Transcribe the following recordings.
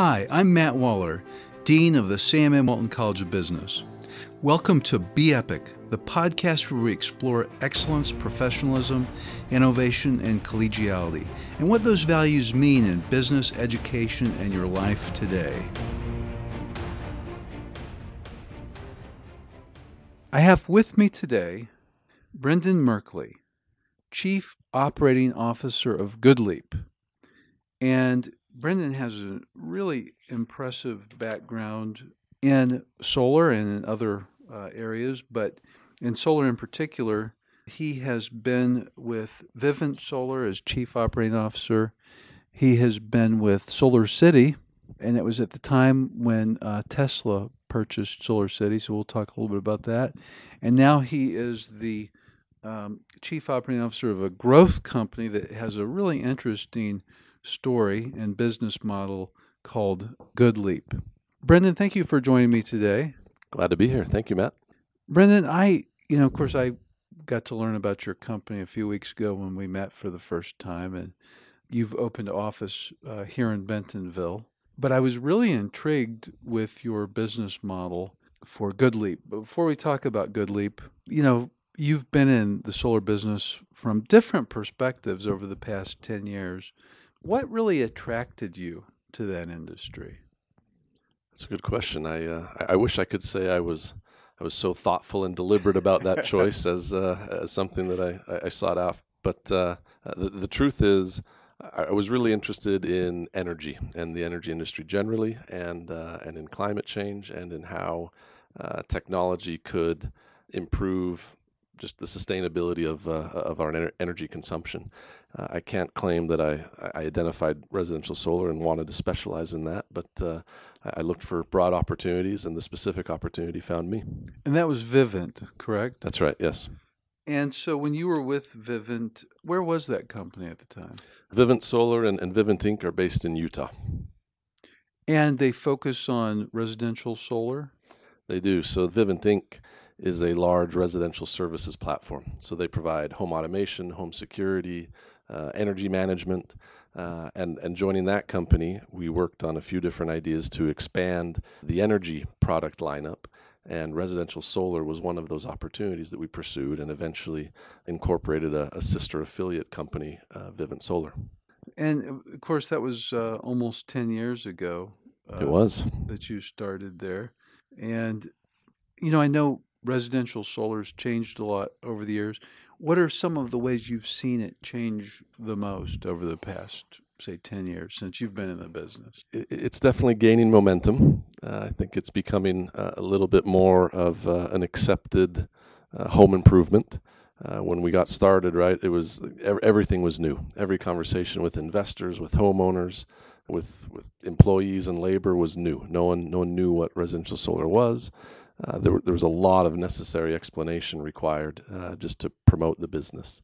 Hi, I'm Matt Waller, Dean of the Sam M. Walton College of Business. Welcome to Be Epic, the podcast where we explore excellence, professionalism, innovation, and collegiality, and what those values mean in business, education, and your life today. I have with me today Brendan Merkley, Chief Operating Officer of GoodLeap. And Brendan has a really impressive background in solar and in other uh, areas, but in solar in particular, he has been with Vivint Solar as Chief Operating Officer. He has been with Solar City, and it was at the time when uh, Tesla purchased Solar City, so we'll talk a little bit about that. And now he is the um, Chief Operating Officer of a growth company that has a really interesting story and business model called GoodLeap. Brendan, thank you for joining me today. Glad to be here. Thank you, Matt. Brendan, I, you know, of course, I got to learn about your company a few weeks ago when we met for the first time, and you've opened office uh, here in Bentonville. But I was really intrigued with your business model for GoodLeap. But before we talk about GoodLeap, you know, you've been in the solar business from different perspectives over the past 10 years. What really attracted you to that industry? That's a good question. I uh, I wish I could say I was I was so thoughtful and deliberate about that choice as uh, as something that I, I sought out. But uh, the, the truth is, I was really interested in energy and the energy industry generally, and uh, and in climate change, and in how uh, technology could improve just the sustainability of uh, of our energy consumption. Uh, I can't claim that I, I identified residential solar and wanted to specialize in that, but uh, I looked for broad opportunities, and the specific opportunity found me. And that was Vivint, correct? That's right. Yes. And so, when you were with Vivint, where was that company at the time? Vivint Solar and, and Vivint Inc. are based in Utah. And they focus on residential solar? They do. So, Vivint Inc is a large residential services platform. So they provide home automation, home security, uh, energy management. Uh, and, and joining that company, we worked on a few different ideas to expand the energy product lineup. And residential solar was one of those opportunities that we pursued and eventually incorporated a, a sister affiliate company, uh, Vivint Solar. And of course, that was uh, almost 10 years ago. it was. That you started there. And, you know, I know residential solar's changed a lot over the years. What are some of the ways you've seen it change the most over the past, say, 10 years since you've been in the business? It's definitely gaining momentum. Uh, I think it's becoming uh, a little bit more of uh, an accepted uh, home improvement. Uh, when we got started, right, it was everything was new. Every conversation with investors, with homeowners, with with employees and labor was new. No one no one knew what residential solar was. Uh, there, there was a lot of necessary explanation required uh, just to promote the business.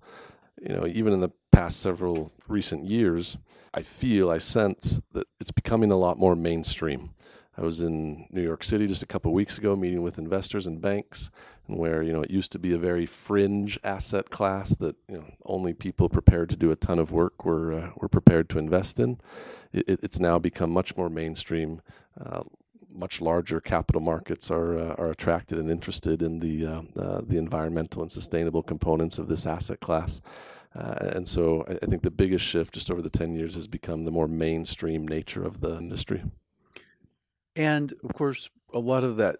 You know, even in the past several recent years, I feel, I sense that it's becoming a lot more mainstream. I was in New York City just a couple weeks ago meeting with investors and banks, and where you know it used to be a very fringe asset class that you know only people prepared to do a ton of work were uh, were prepared to invest in. It, it's now become much more mainstream. Uh, much larger capital markets are uh, are attracted and interested in the uh, uh, the environmental and sustainable components of this asset class. Uh, and so I, I, think the biggest shift just over the 10 years has become the more mainstream nature of the industry. And of course, a lot of that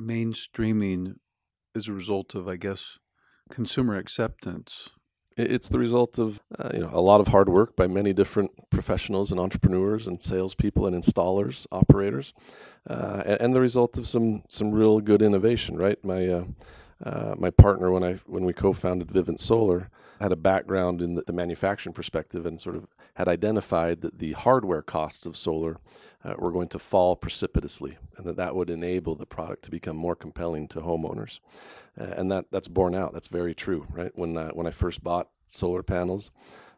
mainstreaming is a result of, I guess, consumer acceptance it's the result of uh, you know a lot of hard work by many different professionals and entrepreneurs and salespeople and installers, operators, uh, and, and, the result of some some real good innovation. Right, my uh, uh my partner when I when we co-founded Vivint Solar had a background in the, the manufacturing perspective and sort of had identified that the hardware costs of solar uh, were going to fall precipitously, and that that would enable the product to become more compelling to homeowners. Uh, and that that's borne out. That's very true, right? When uh, when I first bought solar panels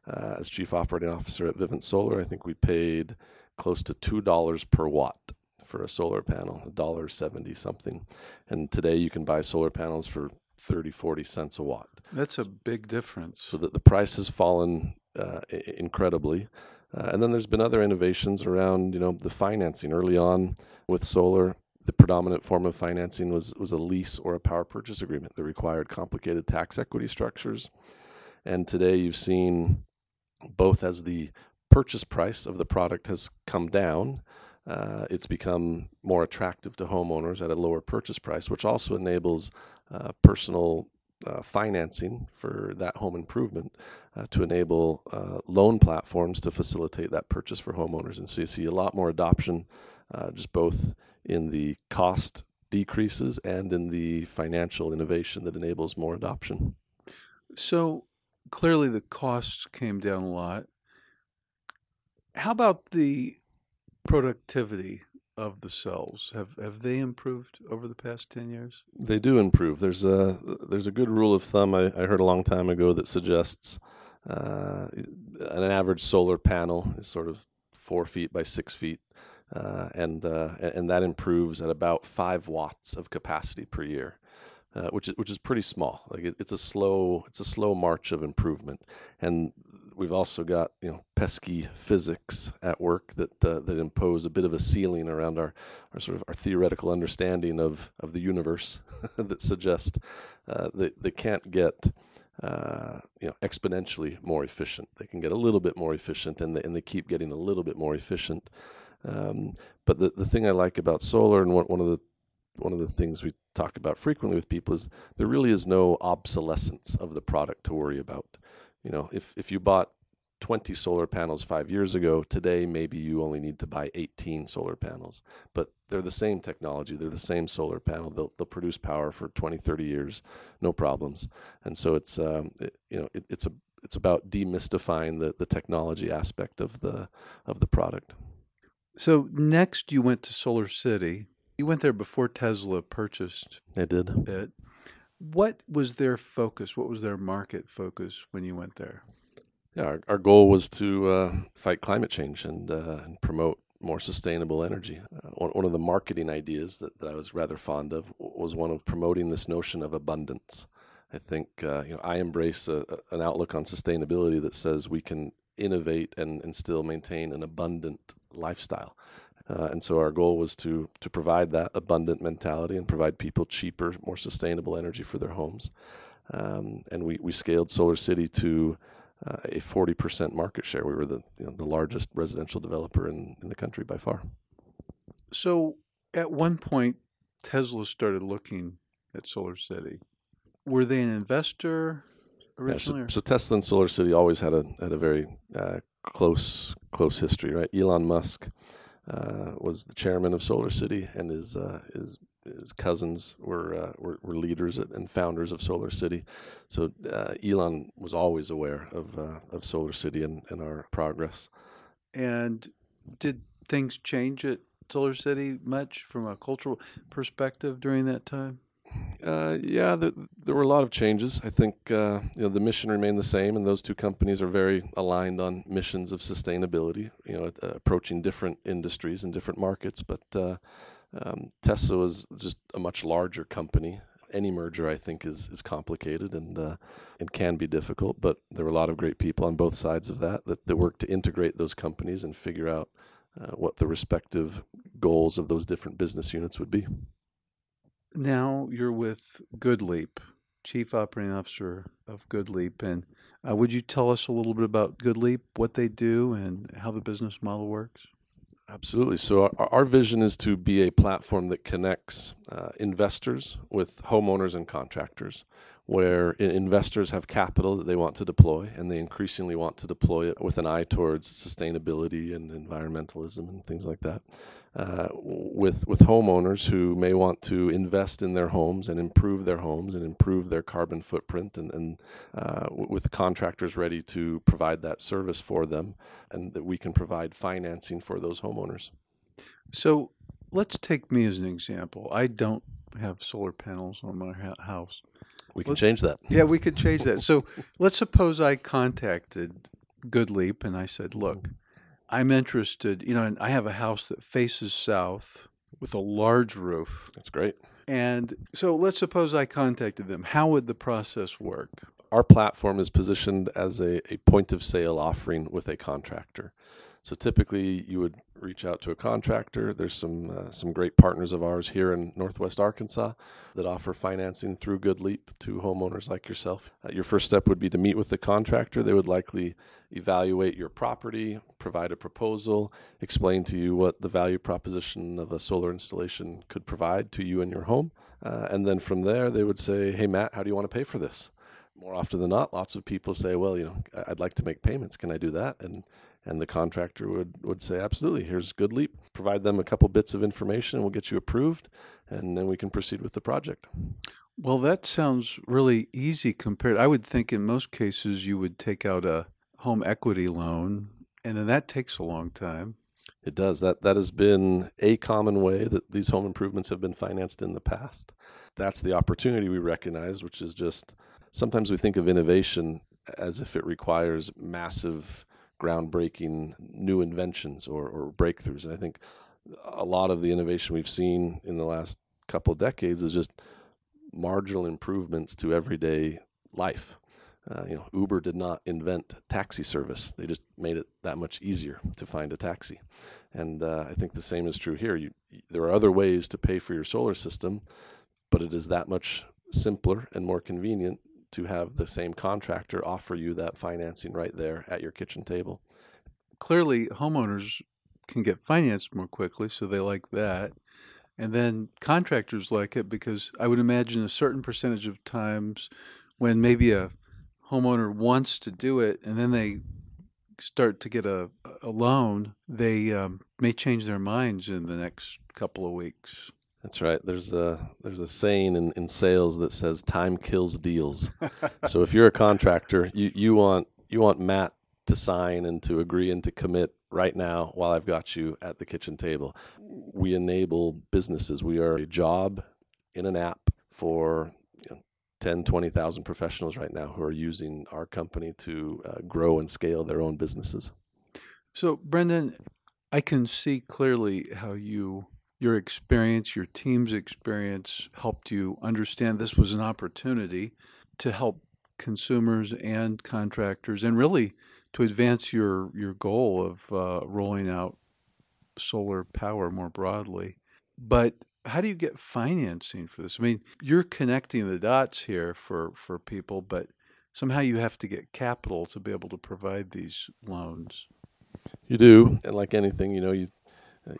uh, as chief operating officer at Vivint Solar, I think we paid close to two dollars per watt for a solar panel, a dollar seventy something. And today you can buy solar panels for 30, 40 cents a watt. That's a big difference. So that the price has fallen uh, incredibly. Uh, and then there's been other innovations around, you know, the financing. Early on with solar, the predominant form of financing was was a lease or a power purchase agreement that required complicated tax equity structures. And today you've seen both as the purchase price of the product has come down, uh, it's become more attractive to homeowners at a lower purchase price, which also enables uh, personal uh, financing for that home improvement uh, to enable uh, loan platforms to facilitate that purchase for homeowners. And so you see a lot more adoption, uh, just both in the cost decreases and in the financial innovation that enables more adoption. So clearly the costs came down a lot. How about the productivity of the cells? Have have they improved over the past ten years? They do improve. There's a there's a good rule of thumb I, I heard a long time ago that suggests uh, an average solar panel is sort of four feet by six feet, uh, and uh, and that improves at about five watts of capacity per year. Uh, which is which is pretty small. Like it, it's a slow it's a slow march of improvement, and we've also got you know pesky physics at work that uh, that impose a bit of a ceiling around our, our sort of our theoretical understanding of of the universe that suggest uh, that they can't get uh, you know exponentially more efficient. They can get a little bit more efficient, and they and they keep getting a little bit more efficient. Um, but the the thing I like about solar, and one one of the one of the things we talk about frequently with people is there really is no obsolescence of the product to worry about. You know, if if you bought 20 solar panels 5 years ago, today maybe you only need to buy 18 solar panels. But they're the same technology, they're the same solar panel. They'll they'll produce power for 20, 30 years, no problems. And so it's um, it, you know, it, it's a it's about demystifying the the technology aspect of the of the product. So next you went to Solar City. You went there before Tesla purchased I did. it. What was their focus? What was their market focus when you went there? Yeah, our, our goal was to uh, fight climate change and, uh, promote more sustainable energy. Uh, one, one of the marketing ideas that, that I was rather fond of was one of promoting this notion of abundance. I think uh, you know I embrace a, a, an outlook on sustainability that says we can innovate and, and still maintain an abundant lifestyle. Uh, and so our goal was to to provide that abundant mentality and provide people cheaper, more sustainable energy for their homes. Um, and we, we scaled Solar City to uh, a 40% market share. We were the you know, the largest residential developer in, in the country by far. So at one point, Tesla started looking at Solar City. Were they an investor originally? Yeah, so, so, Tesla and Solar City always had a had a very uh, close close history, right? Elon Musk uh, was the chairman of Solar City, and his uh, his his cousins were, uh, were, were leaders and founders of Solar City. So uh, Elon was always aware of uh, of Solar City and, and our progress. And did things change at Solar City much from a cultural perspective during that time? Uh, yeah, there, there, were a lot of changes. I think uh, you know the mission remained the same, and those two companies are very aligned on missions of sustainability. You know, uh, approaching different industries and different markets. But uh, um, Tesla was just a much larger company. Any merger, I think, is is complicated and uh, and can be difficult. But there were a lot of great people on both sides of that that, that worked to integrate those companies and figure out uh, what the respective goals of those different business units would be. Now you're with GoodLeap, Chief Operating Officer of GoodLeap, and uh, would you tell us a little bit about GoodLeap, what they do, and how the business model works? Absolutely. So, our, our vision is to be a platform that connects uh, investors with homeowners and contractors, where investors have capital that they want to deploy, and they increasingly want to deploy it with an eye towards sustainability and environmentalism and things like that uh, with with homeowners who may want to invest in their homes and improve their homes and improve their carbon footprint, and, and uh, with contractors ready to provide that service for them, and that we can provide financing for those homeowners. So let's take me as an example. I don't have solar panels on my house. We can let's, change that. Yeah, we could change that. So let's suppose I contacted GoodLeap and I said, "Look." I'm interested, you know, and I have a house that faces south with a large roof. That's great. And so let's suppose I contacted them. How would the process work? our platform is positioned as a, a point of sale offering with a contractor. So typically, you would reach out to a contractor. There's some uh, some great partners of ours here in Northwest Arkansas that offer financing through GoodLeap to homeowners like yourself. Uh, your first step would be to meet with the contractor. They would likely evaluate your property, provide a proposal, explain to you what the value proposition of a solar installation could provide to you and your home, uh, and then from there they would say, "Hey Matt, how do you want to pay for this?" More often than not, lots of people say, "Well, you know, I'd like to make payments. Can I do that?" and and the contractor would, would say, absolutely, here's GoodLeap. Provide them a couple bits of information and we'll get you approved and then we can proceed with the project. Well, that sounds really easy compared. I would think in most cases you would take out a home equity loan and then that takes a long time. It does. That that has been a common way that these home improvements have been financed in the past. That's the opportunity we recognize, which is just sometimes we think of innovation as if it requires massive groundbreaking new inventions or, or breakthroughs. And I think a lot of the innovation we've seen in the last couple decades is just marginal improvements to everyday life. Uh, you know, Uber did not invent taxi service; they just made it that much easier to find a taxi. And uh, I think the same is true here. You, there are other ways to pay for your solar system, but it is that much simpler and more convenient to have the same contractor offer you that financing right there at your kitchen table. Clearly, homeowners can get financed more quickly, so they like that. And then contractors like it because I would imagine a certain percentage of times when maybe a homeowner wants to do it and then they start to get a, a loan, they um, may change their minds in the next couple of weeks. That's right. There's a there's a saying in, in sales that says time kills deals. so if you're a contractor, you, you want you want Matt to sign and to agree and to commit right now while I've got you at the kitchen table. We enable businesses. We are a job in an app for 10, 20,000 professionals right now who are using our company to uh, grow and scale their own businesses. So, Brendan, I can see clearly how you your experience, your team's experience helped you understand this was an opportunity to help consumers and contractors and really to advance your, your goal of uh, rolling out solar power more broadly. But how do you get financing for this? I mean, you're connecting the dots here for, for people, but somehow you have to get capital to be able to provide these loans. You do, and like anything, you know, you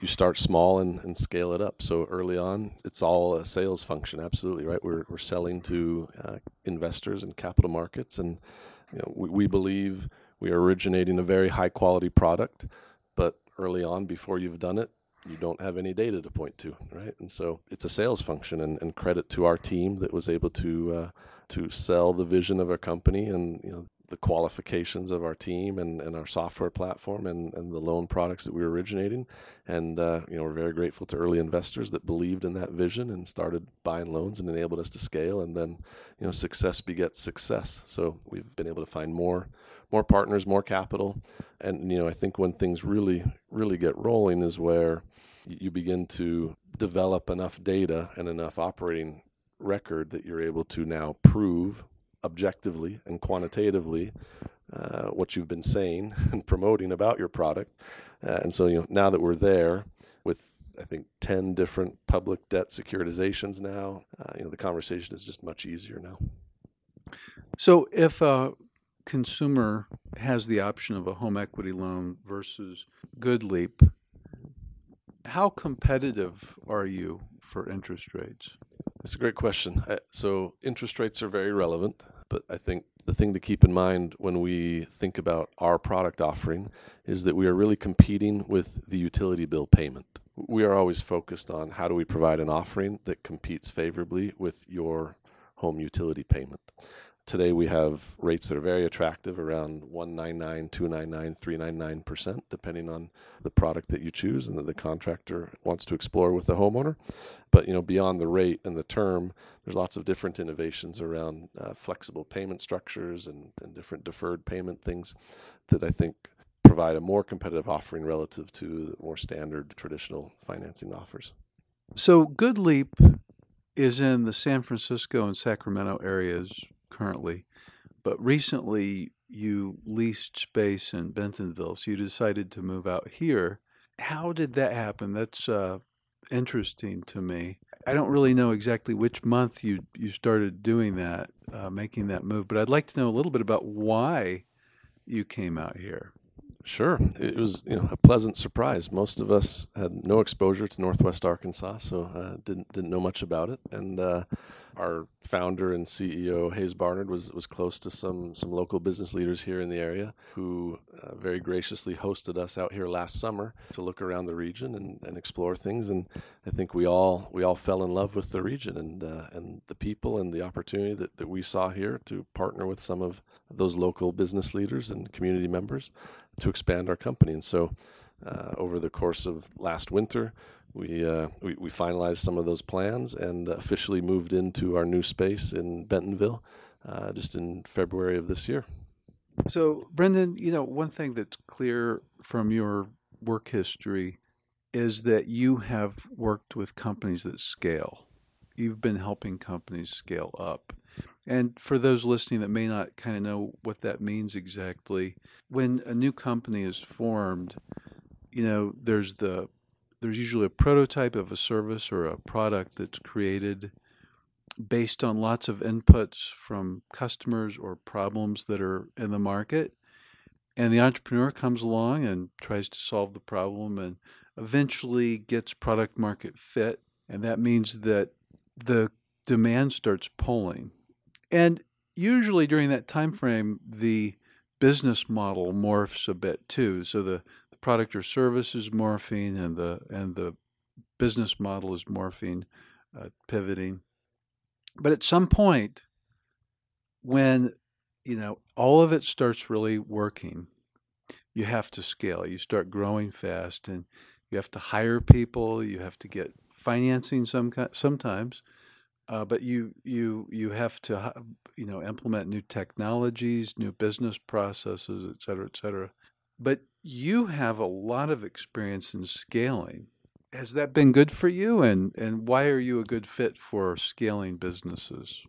you start small and, and scale it up. So early on, it's all a sales function. Absolutely right. We're we're selling to uh, investors and capital markets, and you know, we, we believe we are originating a very high quality product. But early on, before you've done it, you don't have any data to point to, right? And so it's a sales function, and, and credit to our team that was able to uh, to sell the vision of our company, and you know the qualifications of our team and, and our software platform and, and the loan products that we were originating. And, uh, you know, we're very grateful to early investors that believed in that vision and started buying loans and enabled us to scale. And then, you know, success begets success. So we've been able to find more, more partners, more capital. And, you know, I think when things really, really get rolling is where you begin to develop enough data and enough operating record that you're able to now prove objectively and quantitatively uh, what you've been saying and promoting about your product. Uh, and so, you know, now that we're there with, I think, 10 different public debt securitizations now, uh, you know, the conversation is just much easier now. So, if a consumer has the option of a home equity loan versus GoodLeap, how competitive are you for interest rates? That's a great question. Uh, so, interest rates are very relevant, but I think the thing to keep in mind when we think about our product offering is that we are really competing with the utility bill payment. We are always focused on how do we provide an offering that competes favorably with your home utility payment. Today we have rates that are very attractive around 199, 299, 399%, depending on the product that you choose and that the contractor wants to explore with the homeowner. But you know, beyond the rate and the term, there's lots of different innovations around uh, flexible payment structures and, and different deferred payment things that I think provide a more competitive offering relative to the more standard traditional financing offers. So GoodLeap is in the San Francisco and Sacramento areas currently. but recently you leased space in Bentonville, so you decided to move out here. How did that happen? That's uh, interesting to me. I don't really know exactly which month you you started doing that, uh, making that move, but I'd like to know a little bit about why you came out here. Sure, it was you know a pleasant surprise. Most of us had no exposure to Northwest Arkansas, so uh, didn't didn't know much about it. And uh, our founder and CEO Hayes Barnard was was close to some some local business leaders here in the area who uh, very graciously hosted us out here last summer to look around the region and, and explore things. And I think we all we all fell in love with the region and uh, and the people and the opportunity that, that we saw here to partner with some of those local business leaders and community members to expand our company. And so. Uh, over the course of last winter, we, uh, we, we finalized some of those plans and officially moved into our new space in Bentonville uh, just in February of this year. So, Brendan, you know, one thing that's clear from your work history is that you have worked with companies that scale. You've been helping companies scale up. And for those listening that may not kind of know what that means exactly, when a new company is formed, you know, there's the there's usually a prototype of a service or a product that's created based on lots of inputs from customers or problems that are in the market. And the entrepreneur comes along and tries to solve the problem and eventually gets product market fit. And that means that the demand starts pulling. And usually during that time frame, the business model morphs a bit too. So the product or service is morphing and the and the business model is morphing, uh, pivoting. But at some point, when you know all of it starts really working, you have to scale. You start growing fast, and you have to hire people. You have to get financing some sometimes, uh, but you you you have to you know implement new technologies, new business processes, et cetera, et cetera. But you have a lot of experience in scaling. Has that been good for you? And, and why are you a good fit for scaling businesses?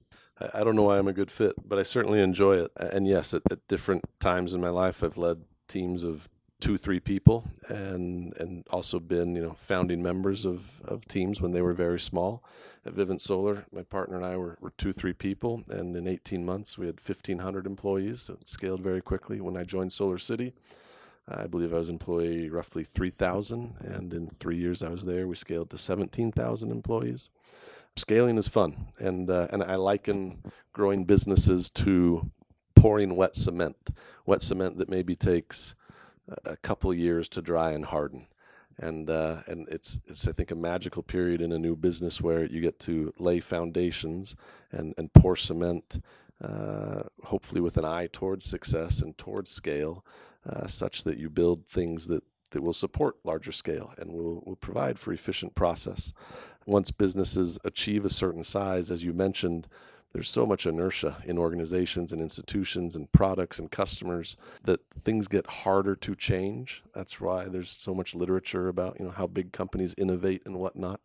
I don't know why I'm a good fit, but I certainly enjoy it. And yes, at, at different times in my life, I've led teams of two, three people, and and also been you know founding members of, of teams when they were very small. At Vivint Solar, my partner and I were, were two, three people, and in 18 months we had 1,500 employees. So it scaled very quickly. When I joined Solar City, I believe I was employee roughly 3,000, and in three years I was there, we scaled to 17,000 employees. Scaling is fun, and uh, and I liken growing businesses to pouring wet cement, wet cement that maybe takes a couple years to dry and harden. And uh, and it's it's I think a magical period in a new business where you get to lay foundations and and pour cement, uh, hopefully with an eye towards success and towards scale, uh, such that you build things that, that will support larger scale and will, will provide for efficient process. Once businesses achieve a certain size, as you mentioned, there's so much inertia in organizations and institutions and products and customers that things get harder to change. That's why there's so much literature about you know how big companies innovate and whatnot.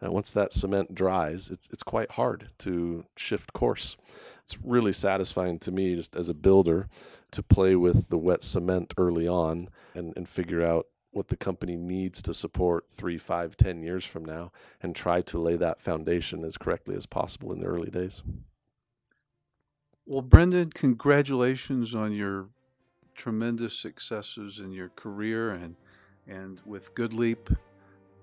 Uh, once that cement dries, it's it's quite hard to shift course. It's really satisfying to me just as a builder to play with the wet cement early on and, and figure out what the company needs to support three, five, ten years from now, and try to lay that foundation as correctly as possible in the early days. Well, Brendan, congratulations on your tremendous successes in your career and and with GoodLeap.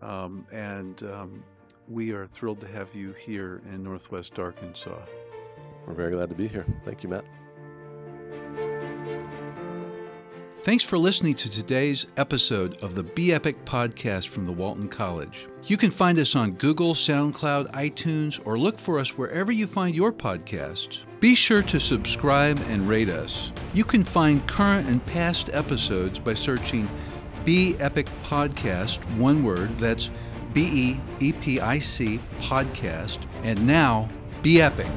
Um, and um, we are thrilled to have you here in Northwest Arkansas. We're very glad to be here. Thank you, Matt. Thanks for listening to today's episode of the Be Epic podcast from the Walton College. You can find us on Google, SoundCloud, iTunes, or look for us wherever you find your podcasts. Be sure to subscribe and rate us. You can find current and past episodes by searching Be Epic Podcast, one word, that's B E E P I C podcast, and now Be Epic.